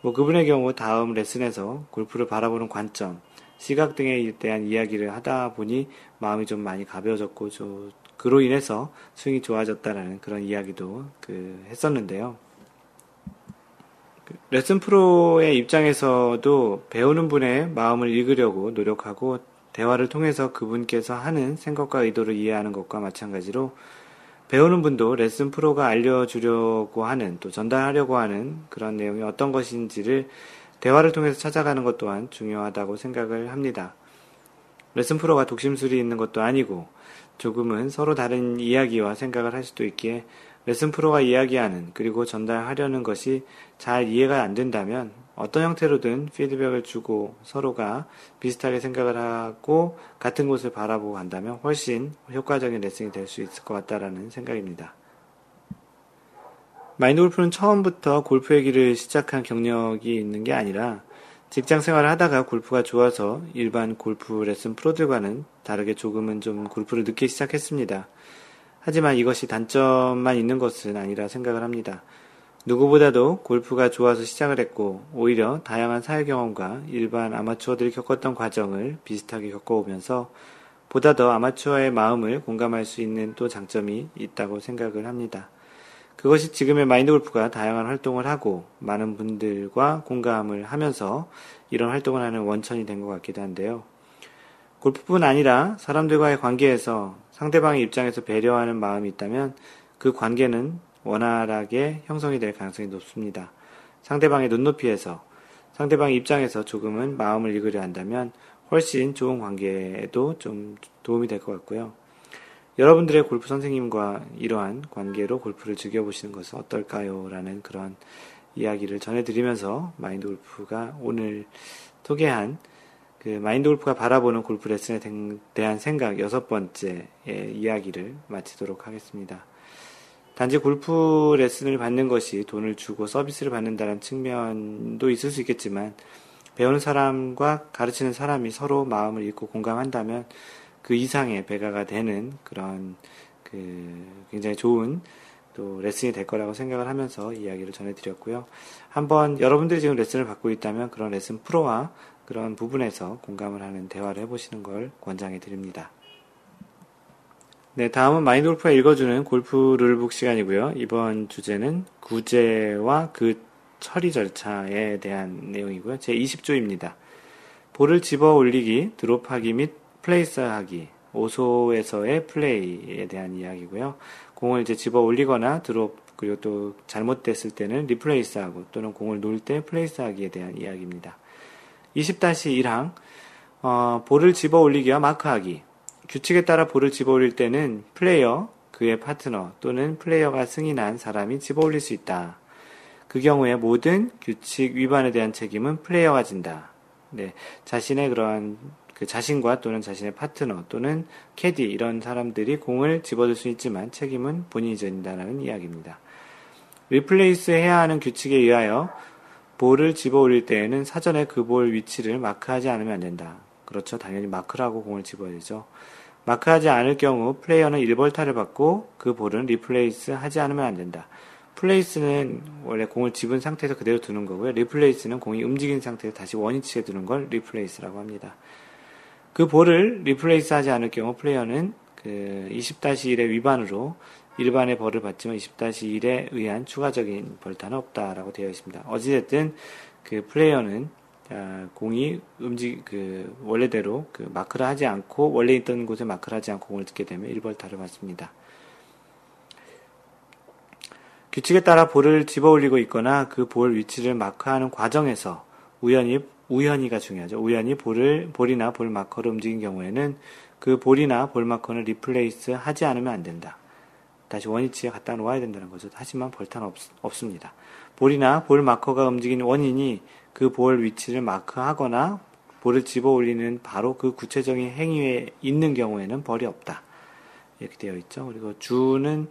뭐 그분의 경우 다음 레슨에서 골프를 바라보는 관점, 시각 등에 대한 이야기를 하다 보니 마음이 좀 많이 가벼워졌고 저 그로 인해서 스윙이 좋아졌다라는 그런 이야기도 그 했었는데요. 그 레슨 프로의 입장에서도 배우는 분의 마음을 읽으려고 노력하고 대화를 통해서 그분께서 하는 생각과 의도를 이해하는 것과 마찬가지로 배우는 분도 레슨 프로가 알려주려고 하는 또 전달하려고 하는 그런 내용이 어떤 것인지를 대화를 통해서 찾아가는 것 또한 중요하다고 생각을 합니다. 레슨 프로가 독심술이 있는 것도 아니고 조금은 서로 다른 이야기와 생각을 할 수도 있기에 레슨 프로가 이야기하는 그리고 전달하려는 것이 잘 이해가 안 된다면 어떤 형태로든 피드백을 주고 서로가 비슷하게 생각을 하고 같은 곳을 바라보고 간다면 훨씬 효과적인 레슨이 될 수 있을 것 같다라는 생각입니다. 마인드 골프는 처음부터 골프 얘기를 시작한 경력이 있는 게 아니라 직장 생활을 하다가 골프가 좋아서 일반 골프 레슨 프로들과는 다르게 조금은 좀 골프를 늦게 시작했습니다. 하지만 이것이 단점만 있는 것은 아니라 생각을 합니다. 누구보다도 골프가 좋아서 시작을 했고 오히려 다양한 사회 경험과 일반 아마추어들이 겪었던 과정을 비슷하게 겪어오면서 보다 더 아마추어의 마음을 공감할 수 있는 또 장점이 있다고 생각을 합니다. 그것이 지금의 마인드 골프가 다양한 활동을 하고 많은 분들과 공감을 하면서 이런 활동을 하는 원천이 된 것 같기도 한데요. 골프뿐 아니라 사람들과의 관계에서 상대방의 입장에서 배려하는 마음이 있다면 그 관계는 원활하게 형성이 될 가능성이 높습니다. 상대방의 눈높이에서 상대방의 입장에서 조금은 마음을 읽으려 한다면 훨씬 좋은 관계에도 좀 도움이 될 것 같고요. 여러분들의 골프 선생님과 이러한 관계로 골프를 즐겨보시는 것은 어떨까요? 라는 그런 이야기를 전해드리면서 마인드 골프가 오늘 소개한 그 마인드 골프가 바라보는 골프 레슨에 대한 생각 여섯 번째 이야기를 마치도록 하겠습니다. 단지 골프 레슨을 받는 것이 돈을 주고 서비스를 받는다는 측면도 있을 수 있겠지만 배우는 사람과 가르치는 사람이 서로 마음을 읽고 공감한다면 그 이상의 배가가 되는 그런 그 굉장히 좋은 또 레슨이 될 거라고 생각을 하면서 이야기를 전해드렸고요. 한번 여러분들이 지금 레슨을 받고 있다면 그런 레슨 프로와 그런 부분에서 공감을 하는 대화를 해보시는 걸 권장해 드립니다. 네, 다음은 마인드 골프가 읽어주는 골프 룰북 시간이고요. 이번 주제는 구제와 그 처리 절차에 대한 내용이고요. 제 20조입니다. 볼을 집어 올리기, 드롭하기 및 플레이스하기, 오소에서의 플레이에 대한 이야기고요. 공을 이제 집어 올리거나 드롭 그리고 또 잘못됐을 때는 리플레이스하고 또는 공을 놓을 때 플레이스하기에 대한 이야기입니다. 20-1항 어, 볼을 집어 올리기와 마크하기 규칙에 따라 볼을 집어 올릴 때는 플레이어, 그의 파트너 또는 플레이어가 승인한 사람이 집어 올릴 수 있다. 그 경우에 모든 규칙 위반에 대한 책임은 플레이어가 진다. 네, 자신의 그러한 그 자신과 또는 자신의 파트너 또는 캐디 이런 사람들이 공을 집어들 수 있지만 책임은 본인이 진다라는 이야기입니다. 리플레이스 해야 하는 규칙에 의하여 볼을 집어 올릴 때에는 사전에 그 볼 위치를 마크하지 않으면 안 된다. 그렇죠. 당연히 마크하고 공을 집어야죠. 마크하지 않을 경우 플레이어는 1벌타를 받고 그 볼은 리플레이스 하지 않으면 안 된다. 플레이스는 원래 공을 집은 상태에서 그대로 두는 거고요. 리플레이스는 공이 움직인 상태에서 다시 원위치에 두는 걸 리플레이스라고 합니다. 그 볼을 리플레이스 하지 않을 경우 플레이어는 그 20-1의 위반으로 일반의 벌을 받지만 20-1에 의한 추가적인 벌타는 없다라고 되어 있습니다. 어찌됐든 그 플레이어는 아, 공이 움직 그 원래대로 그 마크를 하지 않고 원래 있던 곳에 마크를 하지 않고 공을 들게 되면 1벌타를 받습니다. 규칙에 따라 볼을 집어 올리고 있거나 그 볼 위치를 마크하는 과정에서 우연히 우연히가 중요하죠. 우연히 볼을 볼이나 볼 마커를 움직인 경우에는 그 볼이나 볼 마커는 replace 하지 않으면 안 된다. 다시 원위치에 갖다 놓아야 된다는 거죠. 하지만 벌타는 없, 습니다 볼이나 볼 마커가 움직인 원인이 그 볼 위치를 마크하거나 볼을 집어 올리는 바로 그 구체적인 행위에 있는 경우에는 벌이 없다. 이렇게 되어 있죠. 그리고 주는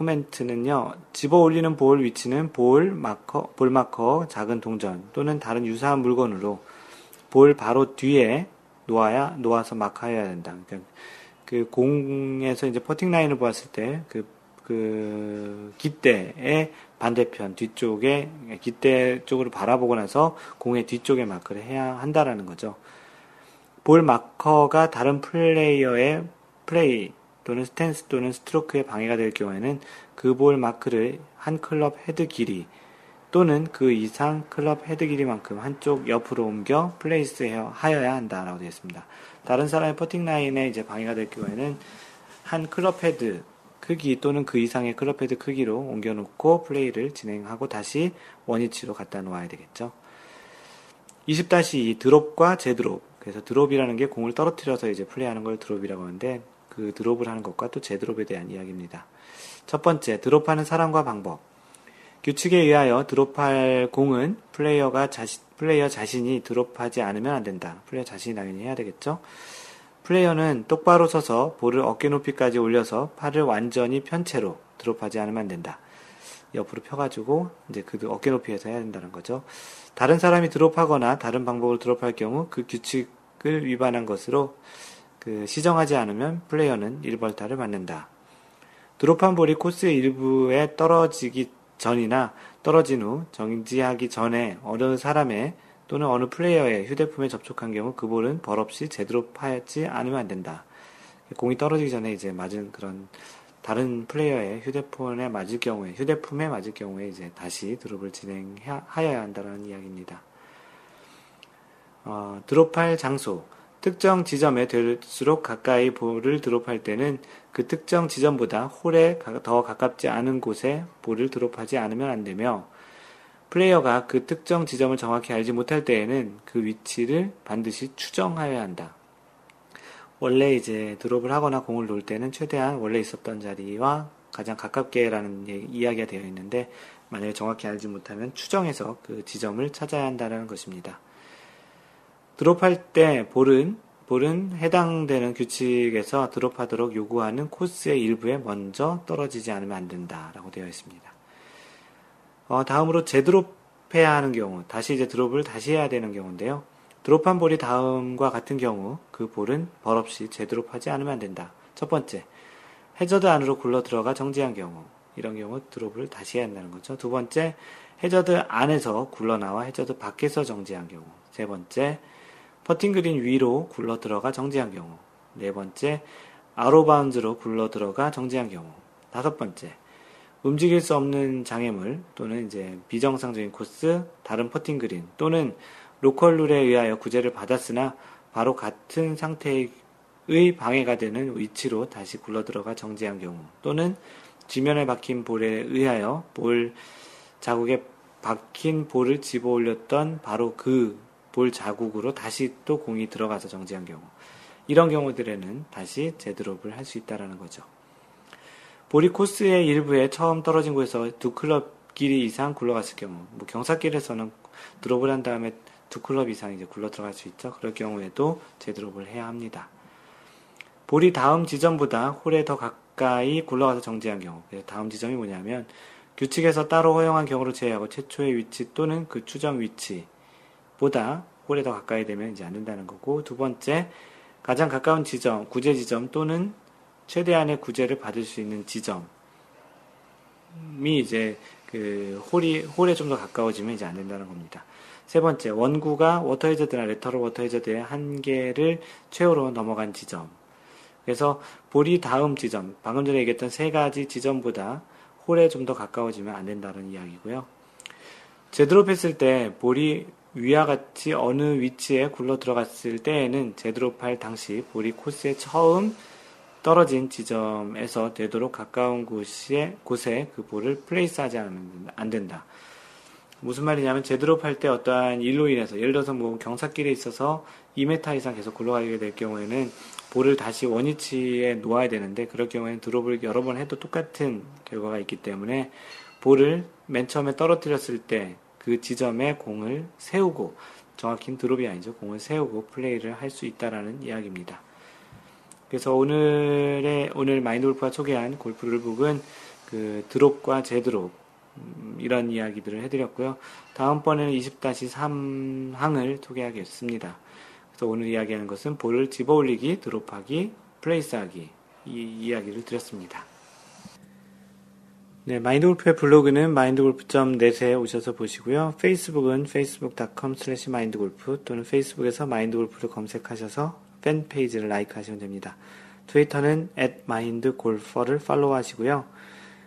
코멘트는요, 집어 올리는 볼 위치는 볼 마커, 볼 마커, 작은 동전 또는 다른 유사한 물건으로 볼 바로 뒤에 놓아야, 놓아서 마크해야 된다. 그러니까 그 공에서 이제 퍼팅 라인을 보았을 때 그, 그 깃대의 반대편 뒤쪽에 깃대 쪽으로 바라보고 나서 공의 뒤쪽에 마크를 해야 한다라는 거죠. 볼 마커가 다른 플레이어의 플레이 또는 스탠스 또는 스트로크에 방해가 될 경우에는 그 볼 마크를 한 클럽 헤드 길이 또는 그 이상 클럽 헤드 길이만큼 한쪽 옆으로 옮겨 place 하여야 한다라고 되어 있습니다. 다른 사람의 퍼팅 라인에 이제 방해가 될 경우에는 한 클럽 헤드 크기 또는 그 이상의 클럽 헤드 크기로 옮겨 놓고 플레이를 진행하고 다시 원위치로 갖다 놓아야 되겠죠. 20-2 드롭과 재드롭. 그래서 드롭이라는 게 공을 떨어뜨려서 이제 플레이하는 걸 드롭이라고 하는데 그 드롭을 하는 것과 또 재드롭에 대한 이야기입니다. 첫 번째, 드롭하는 사람과 방법. 규칙에 의하여 드롭할 공은 플레이어가 자신, 플레이어 자신이 드롭하지 않으면 안 된다. 플레이어 자신이 당연히 해야 되겠죠. 플레이어는 똑바로 서서 볼을 어깨 높이까지 올려서 팔을 완전히 편 채로 드롭하지 않으면 안 된다. 옆으로 펴가지고 이제 그 어깨 높이에서 해야 된다는 거죠. 다른 사람이 드롭하거나 다른 방법으로 드롭할 경우 그 규칙을 위반한 것으로 그 시정하지 않으면 플레이어는 1벌타를 맞는다. 드롭한 볼이 코스의 일부에 떨어지기 전이나 떨어진 후 정지하기 전에 어느 사람의 또는 어느 플레이어의 휴대폰에 접촉한 경우 그 볼은 벌없이 제대로 파지 않으면 안 된다. 공이 떨어지기 전에 이제 맞은 그런 다른 플레이어의 휴대폰에 맞을 경우에 휴대폰에 맞을 경우에 이제 다시 드롭을 진행하여야 한다는 이야기입니다. 어, 드롭할 장소 특정 지점에 될수록 가까이 볼을 드롭할 때는 그 특정 지점보다 홀에 더 가깝지 않은 곳에 볼을 드롭하지 않으면 안 되며 플레이어가 그 특정 지점을 정확히 알지 못할 때에는 그 위치를 반드시 추정하여야 한다. 원래 이제 드롭을 하거나 공을 놓을 때는 최대한 원래 있었던 자리와 가장 가깝게라는 이야기가 되어 있는데 만약에 정확히 알지 못하면 추정해서 그 지점을 찾아야 한다는 것입니다. 드롭할 때 볼은 볼은 해당되는 규칙에서 드롭하도록 요구하는 코스의 일부에 먼저 떨어지지 않으면 안 된다라고 되어 있습니다. 어, 다음으로 재드롭해야 하는 경우, 다시 이제 드롭을 다시 해야 되는 경우인데요. 드롭한 볼이 다음과 같은 경우 그 볼은 벌없이 재드롭하지 않으면 안 된다. 첫 번째, 해저드 안으로 굴러 들어가 정지한 경우 이런 경우 드롭을 다시 해야 한다는 거죠. 두 번째 해저드 안에서 굴러 나와 해저드 밖에서 정지한 경우 세 번째 퍼팅 그린 위로 굴러 들어가 정지한 경우. 네 번째 out of bounds로 굴러 들어가 정지한 경우. 다섯 번째 움직일 수 없는 장애물 또는 이제 비정상적인 코스, 다른 퍼팅 그린 또는 로컬 룰에 의하여 구제를 받았으나 바로 같은 상태의 방해가 되는 위치로 다시 굴러 들어가 정지한 경우 또는 지면에 박힌 볼에 의하여 볼 자국에 박힌 볼을 집어 올렸던 바로 그 볼 자국으로 다시 또 공이 들어가서 정지한 경우 이런 경우들에는 다시 재드롭을 할 수 있다라는 거죠. 볼이 코스의 일부에 처음 떨어진 곳에서 두 클럽 길이 이상 굴러갔을 경우 뭐 경사길에서는 드롭을 한 다음에 두 클럽 이상 이제 굴러 들어갈 수 있죠. 그럴 경우에도 제드롭을 해야 합니다. 볼이 다음 지점보다 홀에 더 가까이 굴러가서 정지한 경우. 다음 지점이 뭐냐면 규칙에서 따로 허용한 경우를 제외하고 최초의 위치 또는 그 추정 위치 보다 홀에 더 가까이 되면 이제 안 된다는 거고 두 번째 가장 가까운 지점, 구제 지점 또는 최대한의 구제를 받을 수 있는 지점이 이제 그 홀이 홀에 좀 더 가까워지면 이제 안 된다는 겁니다. 세 번째 원구가 워터 해저드나 lateral water hazard의 한계를 최후로 넘어간 지점. 그래서 볼이 다음 지점, 방금 전에 얘기했던 세 가지 지점보다 홀에 좀 더 가까워지면 안 된다는 이야기고요. 재드롭했을 때 볼이 위와 같이 어느 위치에 굴러 들어갔을 때에는 재드롭할 당시 볼이 코스에 처음 떨어진 지점에서 되도록 가까운 곳에, 곳에 그 볼을 플레이스하지 않으면 안 된다. 무슨 말이냐면 제드롭할 때 어떠한 일로 인해서 예를 들어서 뭐 경사길에 있어서 2m 이상 계속 굴러가게 될 경우에는 볼을 다시 원위치에 놓아야 되는데 그럴 경우에는 드롭을 여러 번 해도 똑같은 결과가 있기 때문에 볼을 맨 처음에 떨어뜨렸을 때 그 지점에 공을 세우고 정확히는 드롭이 아니죠. 공을 세우고 플레이를 할 수 있다라는 이야기입니다. 그래서 오늘의 오늘 마인드 골프가 소개한 골프 룰북은 그 드롭과 제드롭 음, 이런 이야기들을 해드렸고요. 다음번에는 20-3항을 소개하겠습니다. 그래서 오늘 이야기하는 것은 볼을 집어 올리기, 드롭하기, 플레이스하기 이 이야기를 드렸습니다. 네, 마인드골프의 블로그는 mindgolf.net에 오셔서 보시고요. 페이스북은 facebook.com slash mindgolf 또는 페이스북에서 마인드골프를 검색하셔서 팬 페이지를 라이크 하시면 됩니다. 트위터는 at mindgolfer를 팔로우 하시고요.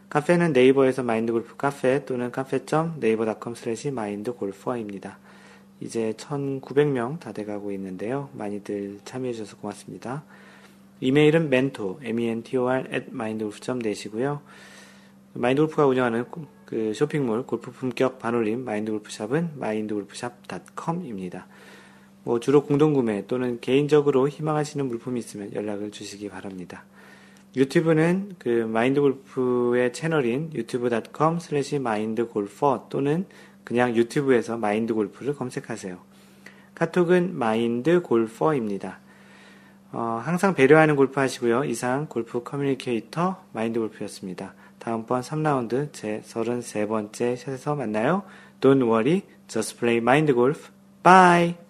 카페는 네이버에서 마인드골프 카페 또는 카페.naver.com slash mindgolfer입니다. 이제 1900명 다 돼가고 있는데요. 많이들 참여해주셔서 고맙습니다. 이메일은 mentor, m-e-n-t-o-r, at mindgolf.net이고요. 마인드골프가 운영하는 그 쇼핑몰 골프 품격 반올림 마인드골프샵은 마인드골프샵.com입니다. 뭐 주로 공동구매 또는 개인적으로 희망하시는 물품이 있으면 연락을 주시기 바랍니다. 유튜브는 그 마인드골프의 채널인 유튜브.com 슬래시 마인드골퍼 또는 그냥 유튜브에서 마인드 골프를 검색하세요. 카톡은 마인드 골퍼입니다. 어, 항상 배려하는 골프 하시고요. 이상 골프 communicator 마인드 골프였습니다. 다음번 3라운드 제 33번째 샷에서 만나요. Don't worry, just play mind golf. Bye!